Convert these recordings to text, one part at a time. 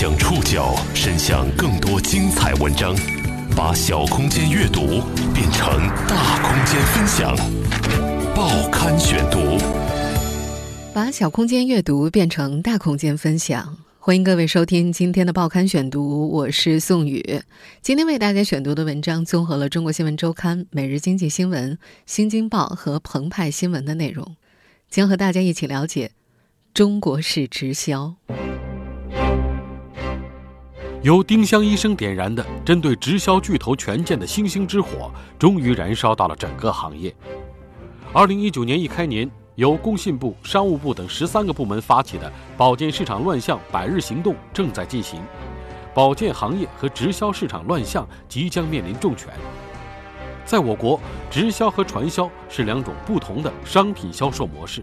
将触角伸向更多精彩文章，把小空间阅读变成大空间分享。报刊选读，把小空间阅读变成大空间分享。欢迎各位收听今天的报刊选读，我是宋宇。今天为大家选读的文章综合了《中国新闻周刊》《每日经济新闻》《新京报》和澎湃新闻的内容，将和大家一起了解中国式直销。由丁香医生点燃的针对直销巨头权健的星星之火，终于燃烧到了整个行业。二零一九年一开年，由工信部、商务部等十三个部门发起的保健市场乱象百日行动正在进行，保健行业和直销市场乱象即将面临重拳。在我国，直销和传销是两种不同的商品销售模式，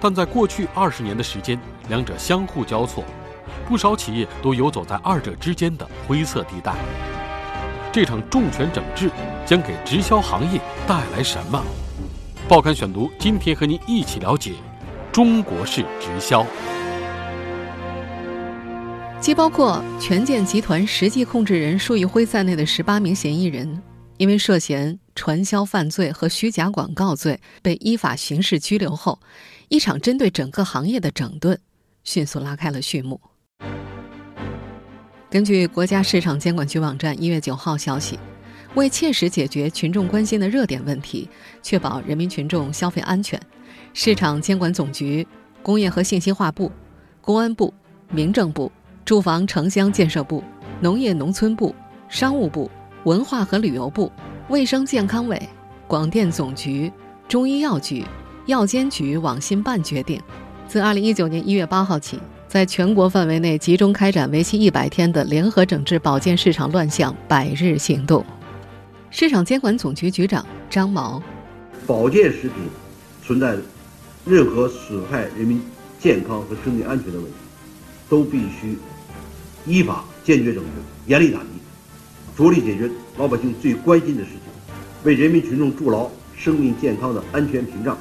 但在过去二十年的时间，两者相互交错。不少企业都游走在二者之间的灰色地带。这场重拳整治将给直销行业带来什么？报刊选读今天和您一起了解中国式直销。既包括权健集团实际控制人束昱辉在内的十八名嫌疑人，因为涉嫌传销犯罪和虚假广告罪被依法刑事拘留后，一场针对整个行业的整顿迅速拉开了序幕。根据国家市场监管局网站一月九号消息，为切实解决群众关心的热点问题，确保人民群众消费安全，市场监管总局、工业和信息化部、公安部、民政部、住房城乡建设部、农业农村部、商务部、文化和旅游部、卫生健康委、广电总局、中医药局、药监局网信办决定，自二零一九年一月八号起。在全国范围内集中开展为期一百天的联合整治保健市场乱象百日行动。市场监管总局局长张茅：保健食品存在任何损害人民健康和生命安全的问题，都必须依法坚决整治、严厉打击，着力解决老百姓最关心的事情，为人民群众筑牢生命健康的安全屏障。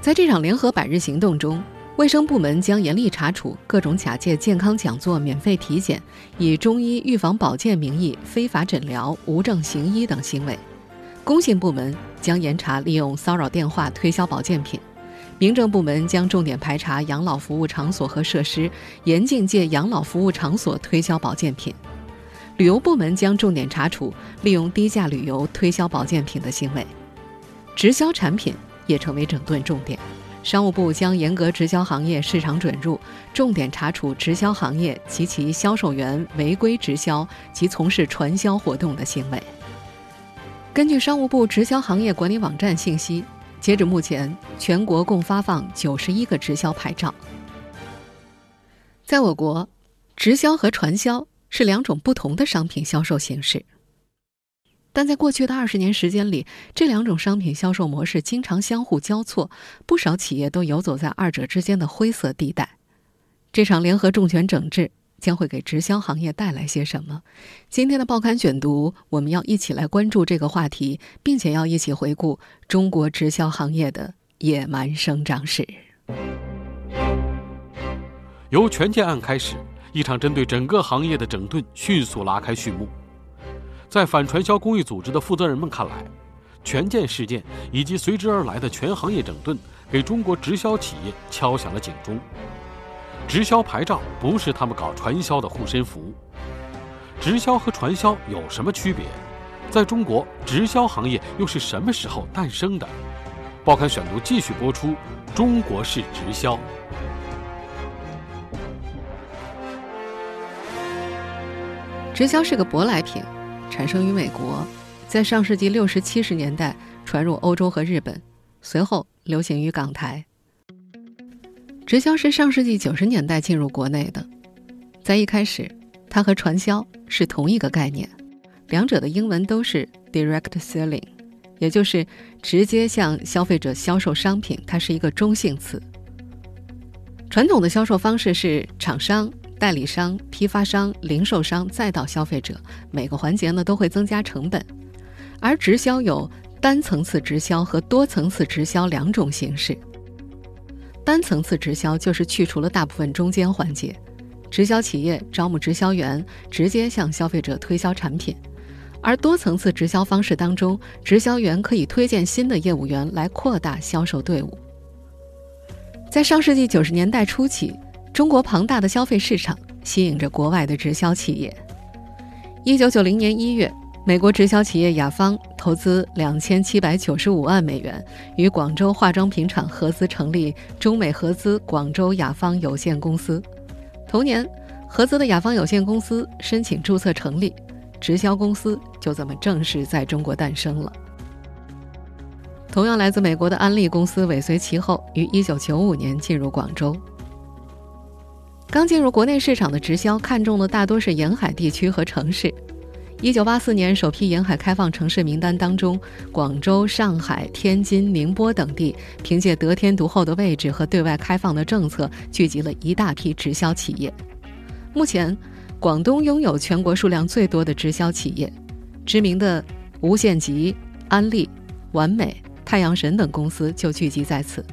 在这场联合百日行动中。卫生部门将严厉查处各种假借健康讲座、免费体检、以中医预防保健名义非法诊疗、无证行医等行为；工信部门将严查利用骚扰电话推销保健品；民政部门将重点排查养老服务场所和设施，严禁借养老服务场所推销保健品；旅游部门将重点查处利用低价旅游推销保健品的行为；直销产品也成为整顿重点。商务部将严格直销行业市场准入，重点查处直销行业及其销售员违规直销及从事传销活动的行为。根据商务部直销行业管理网站信息，截止目前，全国共发放九十一个直销牌照。在我国，直销和传销是两种不同的商品销售形式。但在过去的二十年时间里，这两种商品销售模式经常相互交错，不少企业都游走在二者之间的灰色地带。这场联合重拳整治将会给直销行业带来些什么？今天的报刊选读，我们要一起来关注这个话题，并且要一起回顾中国直销行业的野蛮生长史。由权健案开始，一场针对整个行业的整顿迅速拉开序幕。在反传销公益组织的负责人们看来，权健事件以及随之而来的全行业整顿，给中国直销企业敲响了警钟。直销牌照不是他们搞传销的护身符。直销和传销有什么区别？在中国，直销行业又是什么时候诞生的？报刊选读继续播出：中国式直销。直销是个舶来品。产生于美国，在上世纪六十七十年代传入欧洲和日本，随后流行于港台。直销是上世纪九十年代进入国内的，在一开始，它和传销是同一个概念，两者的英文都是 direct selling，也就是直接向消费者销售商品，它是一个中性词。传统的销售方式是厂商。代理商、批发商、零售商，再到消费者，每个环节呢都会增加成本。而直销有单层次直销和多层次直销两种形式。单层次直销就是去除了大部分中间环节，直销企业招募直销员，直接向消费者推销产品。而多层次直销方式当中，直销员可以推荐新的业务员来扩大销售队伍。在上世纪九十年代初期，中国庞大的消费市场吸引着国外的直销企业。一九九零年一月，美国直销企业雅芳投资两千七百九十五万美元，与广州化妆品厂合资成立中美合资广州雅芳有限公司。同年，合资的雅芳有限公司申请注册成立。直销公司就这么正式在中国诞生了。同样来自美国的安利公司尾随其后，于1995年进入广州。刚进入国内市场的直销看中的大多是沿海地区和城市。1984年首批沿海开放城市名单当中，广州、上海、天津、宁波等地凭借得天独厚的位置和对外开放的政策，聚集了一大批直销企业。目前。广东拥有全国数量最多的直销企业，知名的无限极、安利、完美、太阳神等公司就聚集在此。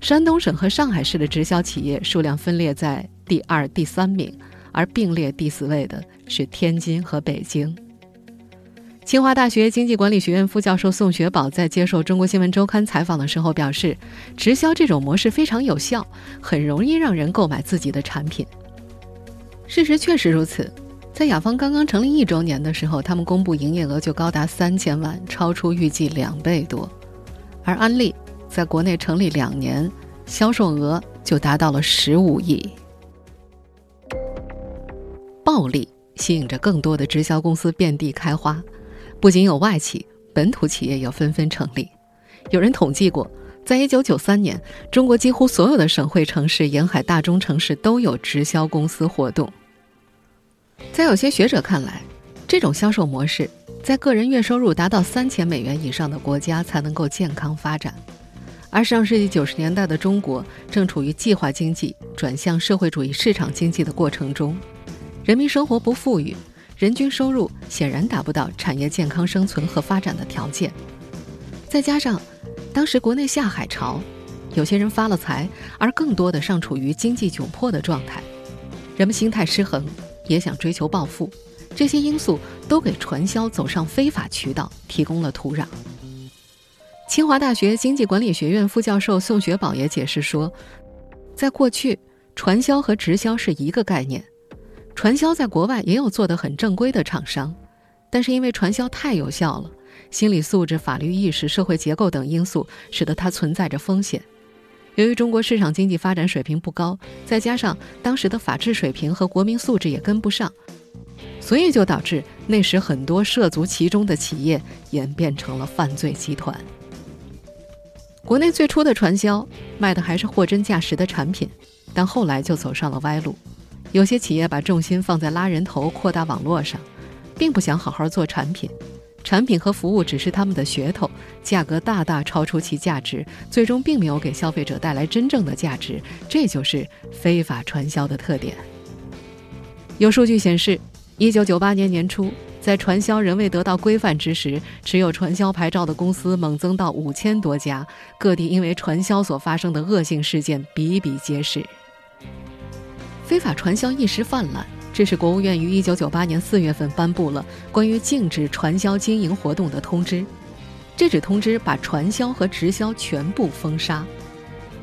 山东省和上海市的直销企业数量分列在第二、第三名，而并列第四位的是天津和北京。清华大学经济管理学院副教授宋学宝在接受《中国新闻周刊》采访的时候表示，直销这种模式非常有效，很容易让人购买自己的产品。事实确实如此，在雅芳刚刚成立一周年的时候，他们公布营业额就高达三千万，超出预计两倍多。而安利在国内成立两年，销售额就达到了十五亿。暴利吸引着更多的直销公司遍地开花，不仅有外企，本土企业也纷纷成立。有人统计过。在一九九三年，中国几乎所有的省会城市、沿海大中城市都有直销公司活动。在有些学者看来，这种销售模式在个人月收入达到三千美元以上的国家才能够健康发展。而上世纪九十年代的中国正处于计划经济转向社会主义市场经济的过程中，人民生活不富裕，人均收入显然达不到产业健康生存和发展的条件。再加上，当时国内下海潮，有些人发了财，而更多的尚处于经济窘迫的状态，人们心态失衡，也想追求暴富，这些因素都给传销走上非法渠道提供了土壤。清华大学经济管理学院副教授宋学宝也解释说，在过去，传销和直销是一个概念，传销在国外也有做得很正规的厂商，但是因为传销太有效了。心理素质、法律意识、社会结构等因素，使得它存在着风险。由于中国市场经济发展水平不高，再加上当时的法治水平和国民素质也跟不上，所以就导致那时很多涉足其中的企业演变成了犯罪集团。国内最初的传销卖的还是货真价实的产品，但后来就走上了歪路。有些企业把重心放在拉人头、扩大网络上，并不想好好做产品。产品和服务只是他们的噱头，价格大大超出其价值，最终并没有给消费者带来真正的价值。这就是非法传销的特点。有数据显示，一九九八年年初，在传销仍未得到规范之时，持有传销牌照的公司猛增到五千多家，各地因为传销所发生的恶性事件比比皆是。非法传销一时泛滥。这是国务院于一九九八年四月份颁布了关于禁止传销经营活动的通知，这纸通知把传销和直销全部封杀。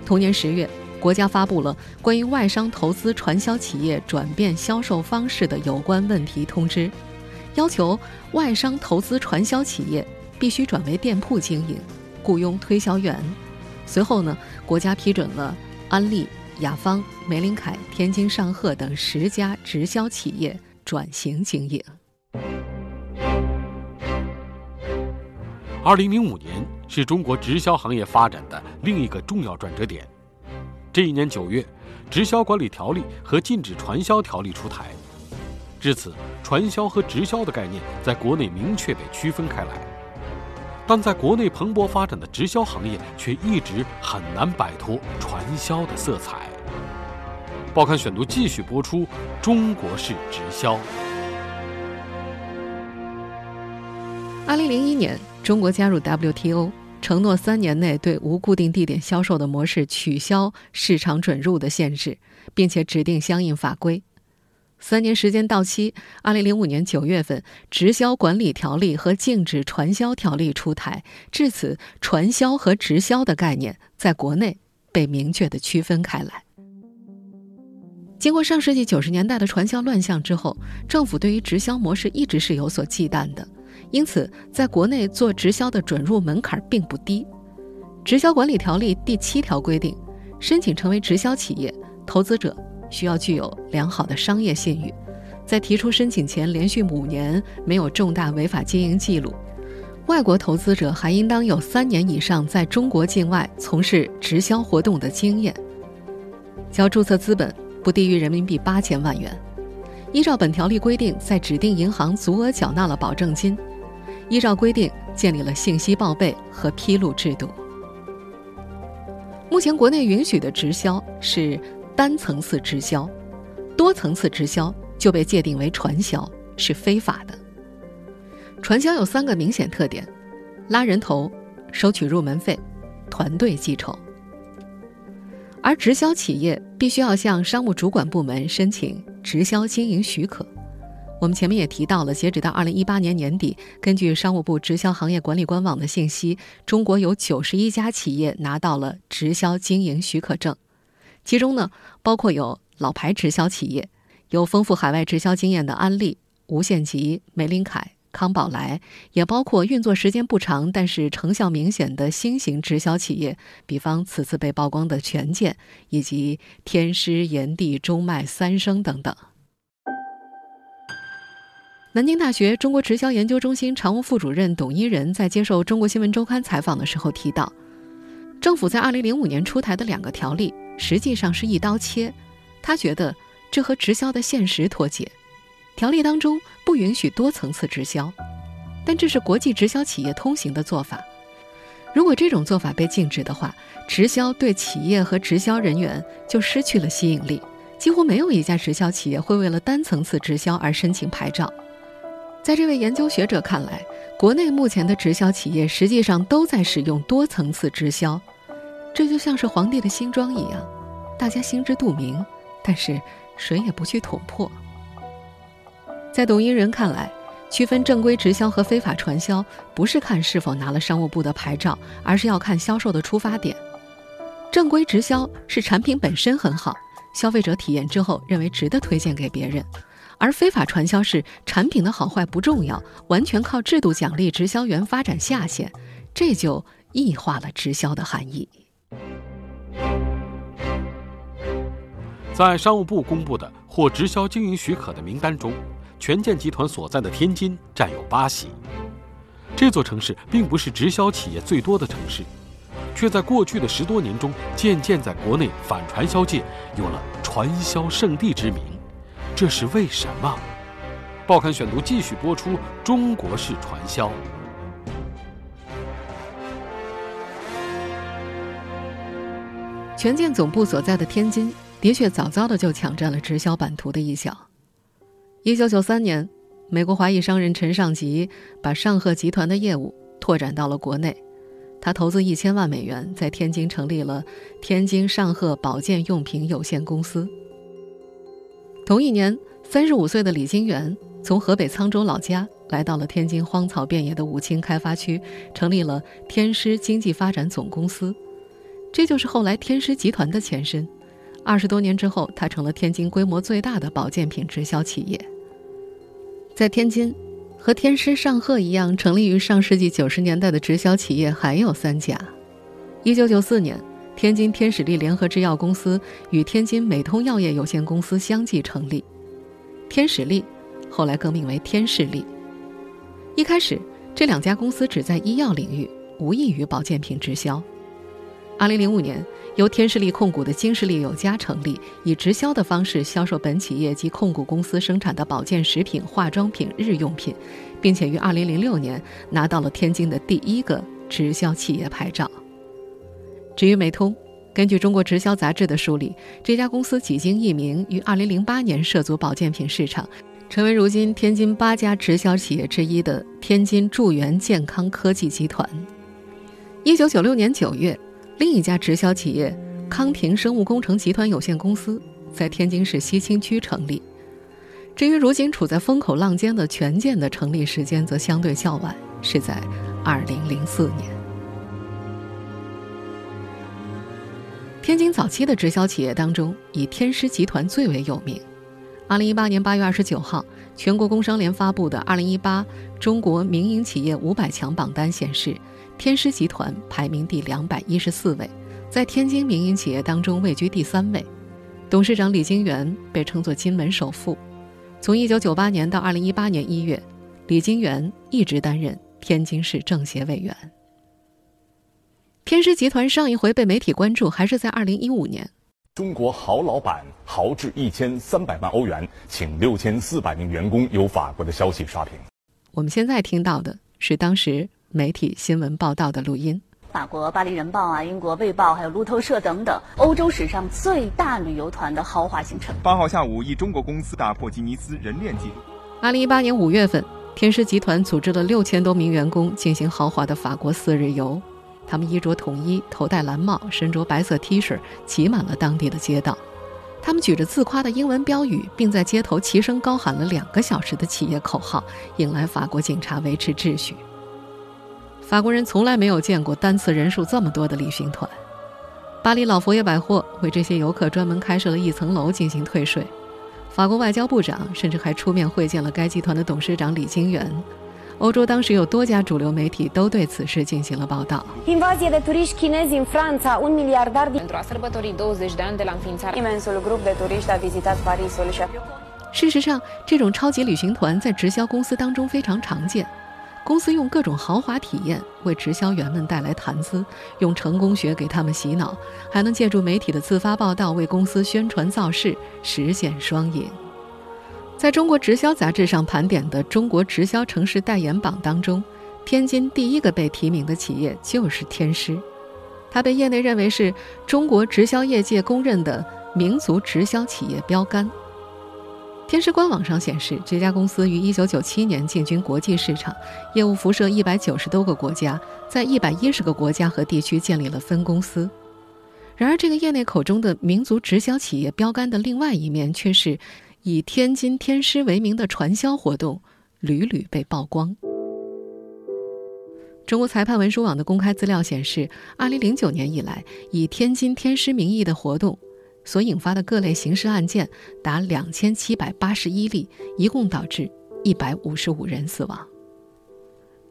同年十月，国家发布了关于外商投资传销企业转变销售方式的有关问题通知，要求外商投资传销企业必须转为店铺经营，雇佣推销员。随后呢，国家批准了安利。雅芳、玫琳凯、天津上鹤等十家直销企业转型经营。二零零五年是中国直销行业发展的另一个重要转折点。这一年九月，《直销管理条例》和《禁止传销条例》出台，至此，传销和直销的概念在国内明确被区分开来。但在国内蓬勃发展的直销行业，却一直很难摆脱传销的色彩。报刊选读继续播出：中国式直销。二零零一年，中国加入 WTO，承诺三年内对无固定地点销售的模式取消市场准入的限制，并且指定相应法规。三年时间到期，二零零五年九月份，《直销管理条例》和《禁止传销条例》出台，至此，传销和直销的概念在国内被明确的区分开来。经过上世纪九十年代的传销乱象之后，政府对于直销模式一直是有所忌惮的，因此，在国内做直销的准入门槛并不低。《直销管理条例》第七条规定，申请成为直销企业，投资者。需要具有良好的商业信誉，在提出申请前连续五年没有重大违法经营记录，外国投资者还应当有三年以上在中国境外从事直销活动的经验，交注册资本不低于人民币八千万元，依照本条例规定，在指定银行足额缴纳了保证金，依照规定建立了信息报备和披露制度。目前国内允许的直销是。单层次直销，多层次直销就被界定为传销，是非法的。传销有三个明显特点：拉人头、收取入门费、团队记仇。而直销企业必须要向商务主管部门申请直销经营许可。我们前面也提到了，截止到二零一八年年底，根据商务部直销行业管理官网的信息，中国有九十一家企业拿到了直销经营许可证。其中呢，包括有老牌直销企业，有丰富海外直销经验的安利、无限极、玫琳凯、康宝莱，也包括运作时间不长但是成效明显的新型直销企业，比方此次被曝光的权健，以及天师、炎帝、中脉、三生等等。南京大学中国直销研究中心常务副主任董一仁在接受《中国新闻周刊》采访的时候提到，政府在2005年出台的两个条例。实际上是一刀切，他觉得这和直销的现实脱节。条例当中不允许多层次直销，但这是国际直销企业通行的做法。如果这种做法被禁止的话，直销对企业和直销人员就失去了吸引力。几乎没有一家直销企业会为了单层次直销而申请牌照。在这位研究学者看来，国内目前的直销企业实际上都在使用多层次直销。这就像是皇帝的新装一样，大家心知肚明，但是谁也不去捅破。在董一人看来，区分正规直销和非法传销，不是看是否拿了商务部的牌照，而是要看销售的出发点。正规直销是产品本身很好，消费者体验之后认为值得推荐给别人；而非法传销是产品的好坏不重要，完全靠制度奖励直销员发展下线，这就异化了直销的含义。在商务部公布的获直销经营许可的名单中，权健集团所在的天津占有八席。这座城市并不是直销企业最多的城市，却在过去的十多年中，渐渐在国内反传销界有了“传销圣地”之名。这是为什么？报刊选读继续播出：中国式传销。权健总部所在的天津。的确，早早的就抢占了直销版图的一角。一九九三年，美国华裔商人陈尚吉把上贺集团的业务拓展到了国内，他投资一千万美元，在天津成立了天津尚贺保健用品有限公司。同一年，三十五岁的李金元从河北沧州老家来到了天津荒草遍野的武清开发区，成立了天狮经济发展总公司，这就是后来天狮集团的前身。二十多年之后，它成了天津规模最大的保健品直销企业。在天津，和天狮上贺一样，成立于上世纪九十年代的直销企业还有三家。一九九四年，天津天使力联合制药公司与天津美通药业有限公司相继成立，天使力后来更名为天士力。一开始，这两家公司只在医药领域，无异于保健品直销。二零零五年。由天士力控股的金士力有家成立，以直销的方式销售本企业及控股公司生产的保健食品、化妆品、日用品，并且于2006年拿到了天津的第一个直销企业牌照。至于美通，根据《中国直销杂志》的梳理，这家公司几经易名，于2008年涉足保健品市场，成为如今天津八家直销企业之一的天津助源健康科技集团。1996年9月。另一家直销企业康婷生物工程集团有限公司在天津市西青区成立。至于如今处在风口浪尖的权健的成立时间，则相对较晚，是在二零零四年。天津早期的直销企业当中，以天狮集团最为有名。二零一八年八月二十九号，全国工商联发布的《二零一八中国民营企业五百强榜单》显示，天狮集团排名第两百一十四位，在天津民营企业当中位居第三位。董事长李金元被称作“金门首富”。从一九九八年到二零一八年一月，李金元一直担任天津市政协委员。天狮集团上一回被媒体关注，还是在二零一五年。中国豪老板豪掷一千三百万欧元，请六千四百名员工由法国的消息刷屏。我们现在听到的是当时媒体新闻报道的录音。法国《巴黎人报》啊，英国《卫报》还有路透社等等，欧洲史上最大旅游团的豪华行程。八号下午，一中国公司打破吉尼斯人链纪录。二零一八年五月份，天狮集团组织了六千多名员工进行豪华的法国四日游。他们衣着统一，头戴蓝帽，身着白色 T 恤，挤满了当地的街道。他们举着自夸的英文标语，并在街头齐声高喊了两个小时的企业口号，引来法国警察维持秩序。法国人从来没有见过单次人数这么多的旅行团。巴黎老佛爷百货为这些游客专门开设了一层楼进行退税法国外交部长甚至还出面会见了该集团的董事长李金元。欧洲当时有多家主流媒体都对此事进行了报道。事实上这种超级旅行团在直销公司当中非常常见。公司用各种豪华体验为直销员们带来谈资，用成功学给他们洗脑，还能借助媒体的自发报道为公司宣传造势，实现双赢。在中国直销杂志上盘点的中国直销城市代言榜当中，天津第一个被提名的企业就是天狮，它被业内认为是中国直销业界公认的民族直销企业标杆。天狮官网上显示，这家公司于1997年进军国际市场，业务辐射190多个国家，在110个国家和地区建立了分公司。然而，这个业内口中的民族直销企业标杆的另外一面却是。以天津天狮为名的传销活动屡屡被曝光。中国裁判文书网的公开资料显示，2009年以来，以天津天狮名义的活动所引发的各类刑事案件达2781例，一共导致155人死亡。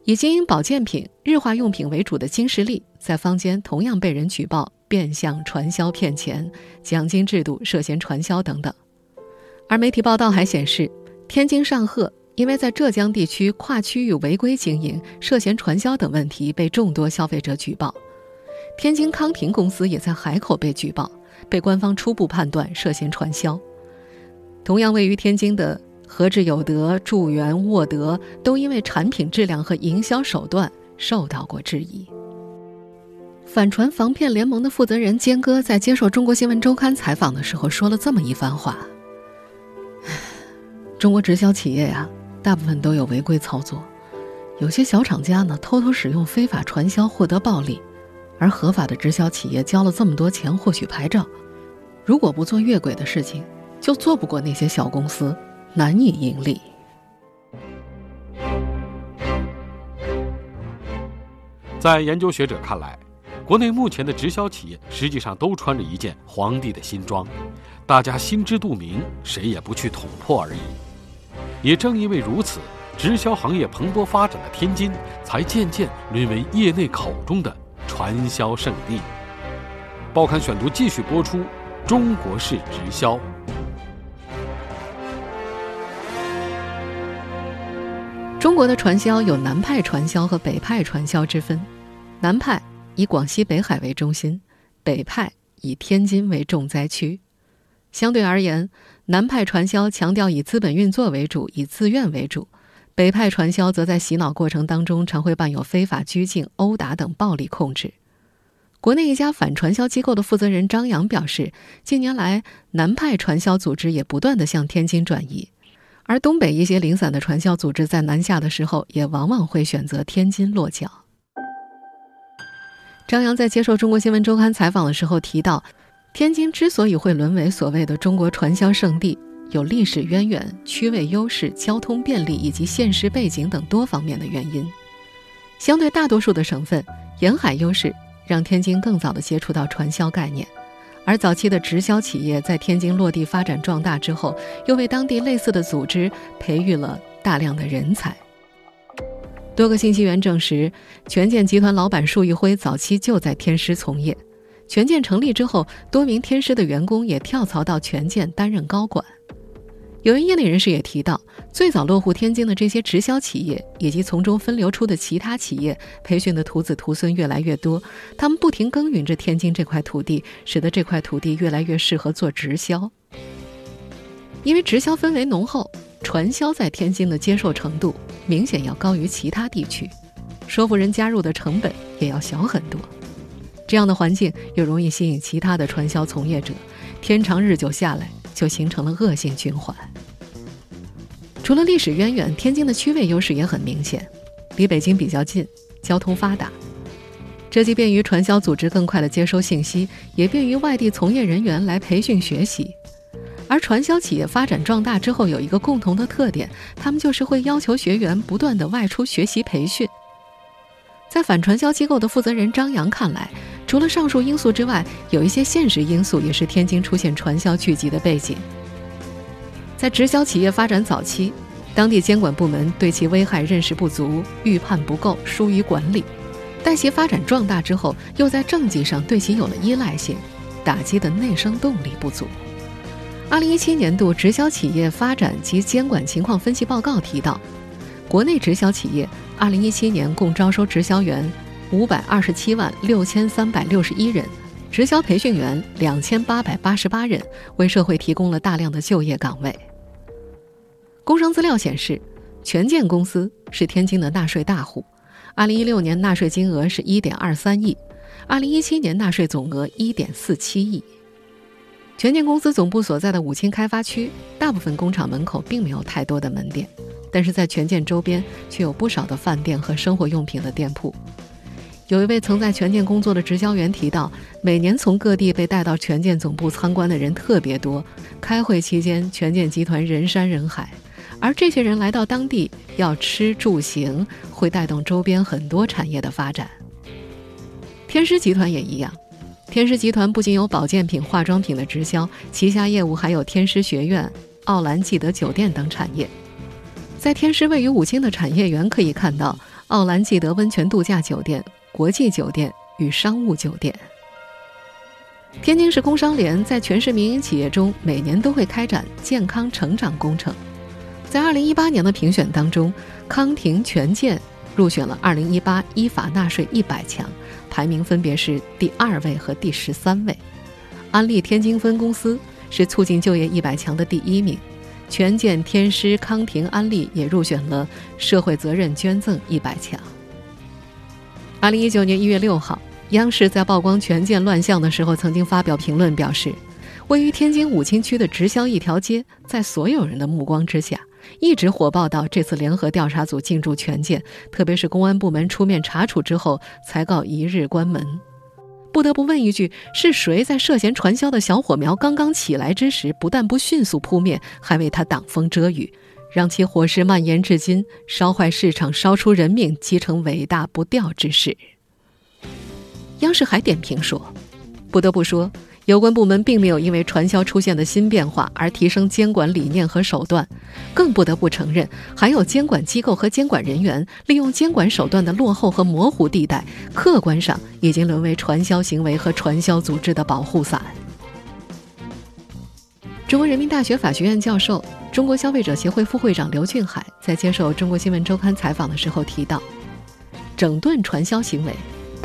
以经营保健品、日化用品为主的金士利，在坊间同样被人举报变相传销骗钱、奖金制度涉嫌传销等等。而媒体报道还显示，天津上鹤因为在浙江地区跨区域违规经营、涉嫌传销等问题，被众多消费者举报。天津康婷公司也在海口被举报，被官方初步判断涉嫌传销。同样位于天津的和志有德、助元、沃德，都因为产品质量和营销手段受到过质疑。反传防骗联盟的负责人坚哥在接受中国新闻周刊采访的时候说了这么一番话。中国直销企业呀，大部分都有违规操作，有些小厂家呢偷偷使用非法传销获得暴利，而合法的直销企业交了这么多钱获取牌照，如果不做越轨的事情，就做不过那些小公司，难以盈利。在研究学者看来，国内目前的直销企业实际上都穿着一件皇帝的新装，大家心知肚明，谁也不去捅破而已。也正因为如此，直销行业蓬勃发展的天津，才渐渐沦为业内口中的传销圣地。报刊选读继续播出：中国式直销。中国的传销有南派传销和北派传销之分，南派以广西北海为中心，北派以天津为重灾区。相对而言，南派传销强调以资本运作为主，以自愿为主；北派传销则在洗脑过程当中常会伴有非法拘禁、殴打等暴力控制。国内一家反传销机构的负责人张扬表示，近年来南派传销组织也不断的向天津转移，而东北一些零散的传销组织在南下的时候，也往往会选择天津落脚。张扬在接受中国新闻周刊采访的时候提到。天津之所以会沦为所谓的中国传销圣地，有历史渊源、区位优势、交通便利以及现实背景等多方面的原因。相对大多数的省份，沿海优势让天津更早地接触到传销概念，而早期的直销企业在天津落地发展壮大之后，又为当地类似的组织培育了大量的人才。多个信息源证实，权健集团老板束昱辉早期就在天狮从业。权健成立之后，多名天狮的员工也跳槽到权健担任高管。有业内人士也提到，最早落户天津的这些直销企业，以及从中分流出的其他企业，培训的徒子徒孙越来越多。他们不停耕耘着天津这块土地，使得这块土地越来越适合做直销。因为直销氛围浓厚，传销在天津的接受程度明显要高于其他地区，说服人加入的成本也要小很多。这样的环境又容易吸引其他的传销从业者，天长日久下来，就形成了恶性循环。除了历史渊源，天津的区位优势也很明显，离北京比较近，交通发达，这既便于传销组织更快地接收信息，也便于外地从业人员来培训学习。而传销企业发展壮大之后，有一个共同的特点，他们就是会要求学员不断地外出学习培训。在反传销机构的负责人张扬看来，除了上述因素之外，有一些现实因素也是天津出现传销聚集的背景。在直销企业发展早期，当地监管部门对其危害认识不足、预判不够、疏于管理；待其发展壮大之后，又在政绩上对其有了依赖性，打击的内生动力不足。二零一七年度直销企业发展及监管情况分析报告提到，国内直销企业二零一七年共招收直销员。五百二十七万六千三百六十一人，直销培训员两千八百八十八人，为社会提供了大量的就业岗位。工商资料显示，权健公司是天津的纳税大户，二零一六年纳税金额是一点二三亿，二零一七年纳税总额一点四七亿。权健公司总部所在的武清开发区，大部分工厂门口并没有太多的门店，但是在权健周边却有不少的饭店和生活用品的店铺。有一位曾在权健工作的直销员提到，每年从各地被带到权健总部参观的人特别多。开会期间，权健集团人山人海，而这些人来到当地要吃住行，会带动周边很多产业的发展。天狮集团也一样，天狮集团不仅有保健品、化妆品的直销，旗下业务还有天狮学院、奥兰记德酒店等产业。在天狮位于武清的产业园可以看到奥兰记德温泉度假酒店。国际酒店与商务酒店。天津市工商联在全市民营企业中，每年都会开展健康成长工程。在二零一八年的评选当中，康庭权健入选了二零一八依法纳税一百强，排名分别是第二位和第十三位。安利天津分公司是促进就业一百强的第一名，权健、天师、康婷、安利也入选了社会责任捐赠一百强。二零一九年一月六号，央视在曝光权健乱象的时候，曾经发表评论表示，位于天津武清区的直销一条街，在所有人的目光之下，一直火爆到这次联合调查组进驻权健，特别是公安部门出面查处之后，才告一日关门。不得不问一句：是谁在涉嫌传销的小火苗刚刚起来之时，不但不迅速扑灭，还为他挡风遮雨？让其火势蔓延至今，烧坏市场，烧出人命，积成伟大不掉之势。央视还点评说：“不得不说，有关部门并没有因为传销出现的新变化而提升监管理念和手段，更不得不承认，还有监管机构和监管人员利用监管手段的落后和模糊地带，客观上已经沦为传销行为和传销组织的保护伞。”中国人民大学法学院教授、中国消费者协会副会长刘俊海在接受中国新闻周刊采访的时候提到，整顿传销行为，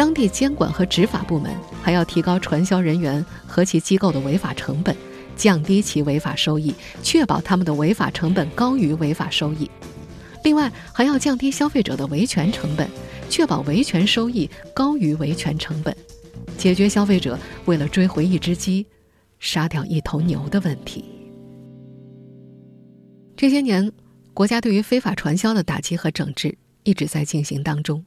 当地监管和执法部门还要提高传销人员和其机构的违法成本，降低其违法收益，确保他们的违法成本高于违法收益。另外，还要降低消费者的维权成本，确保维权收益高于维权成本，解决消费者为了追回一只鸡。杀掉一头牛的问题。这些年，国家对于非法传销的打击和整治一直在进行当中，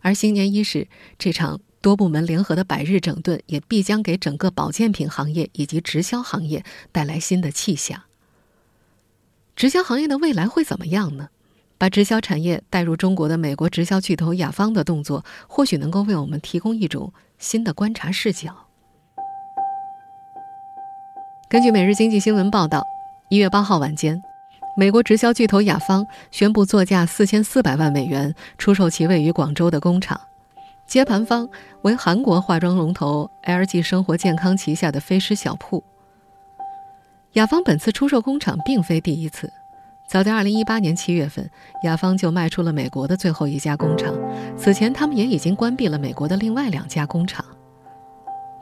而新年伊始，这场多部门联合的百日整顿也必将给整个保健品行业以及直销行业带来新的气象。直销行业的未来会怎么样呢？把直销产业带入中国的美国直销巨头雅芳的动作，或许能够为我们提供一种新的观察视角。根据《每日经济新闻》报道，一月八号晚间。美国直销巨头雅芳宣布作价四千四百万美元出售其位于广州的工厂，接盘方为韩国化妆龙头 LG 生活健康旗下的飞狮小铺。雅芳本次出售工厂并非第一次，早在2018年7月份，雅芳就卖出了美国的最后一家工厂，此前他们也已经关闭了美国的另外两家工厂。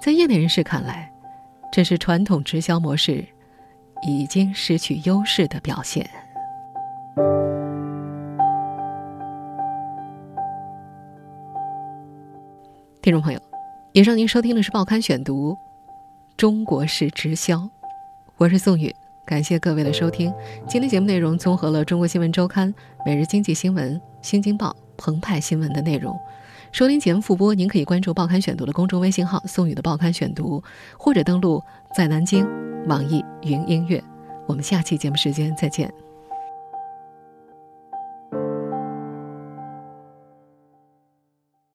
在业内人士看来，这是传统直销模式。已经失去优势的表现。听众朋友，以上您收听的是《报刊选读》，中国式直销，我是宋宇，感谢各位的收听。今天节目内容综合了《中国新闻周刊》《每日经济新闻》《新京报》《澎湃新闻》的内容。收听节目复播，您可以关注《报刊选读》的公众微信号“宋宇的报刊选读”，或者登录在南京。网易云音乐，我们下期节目时间再见。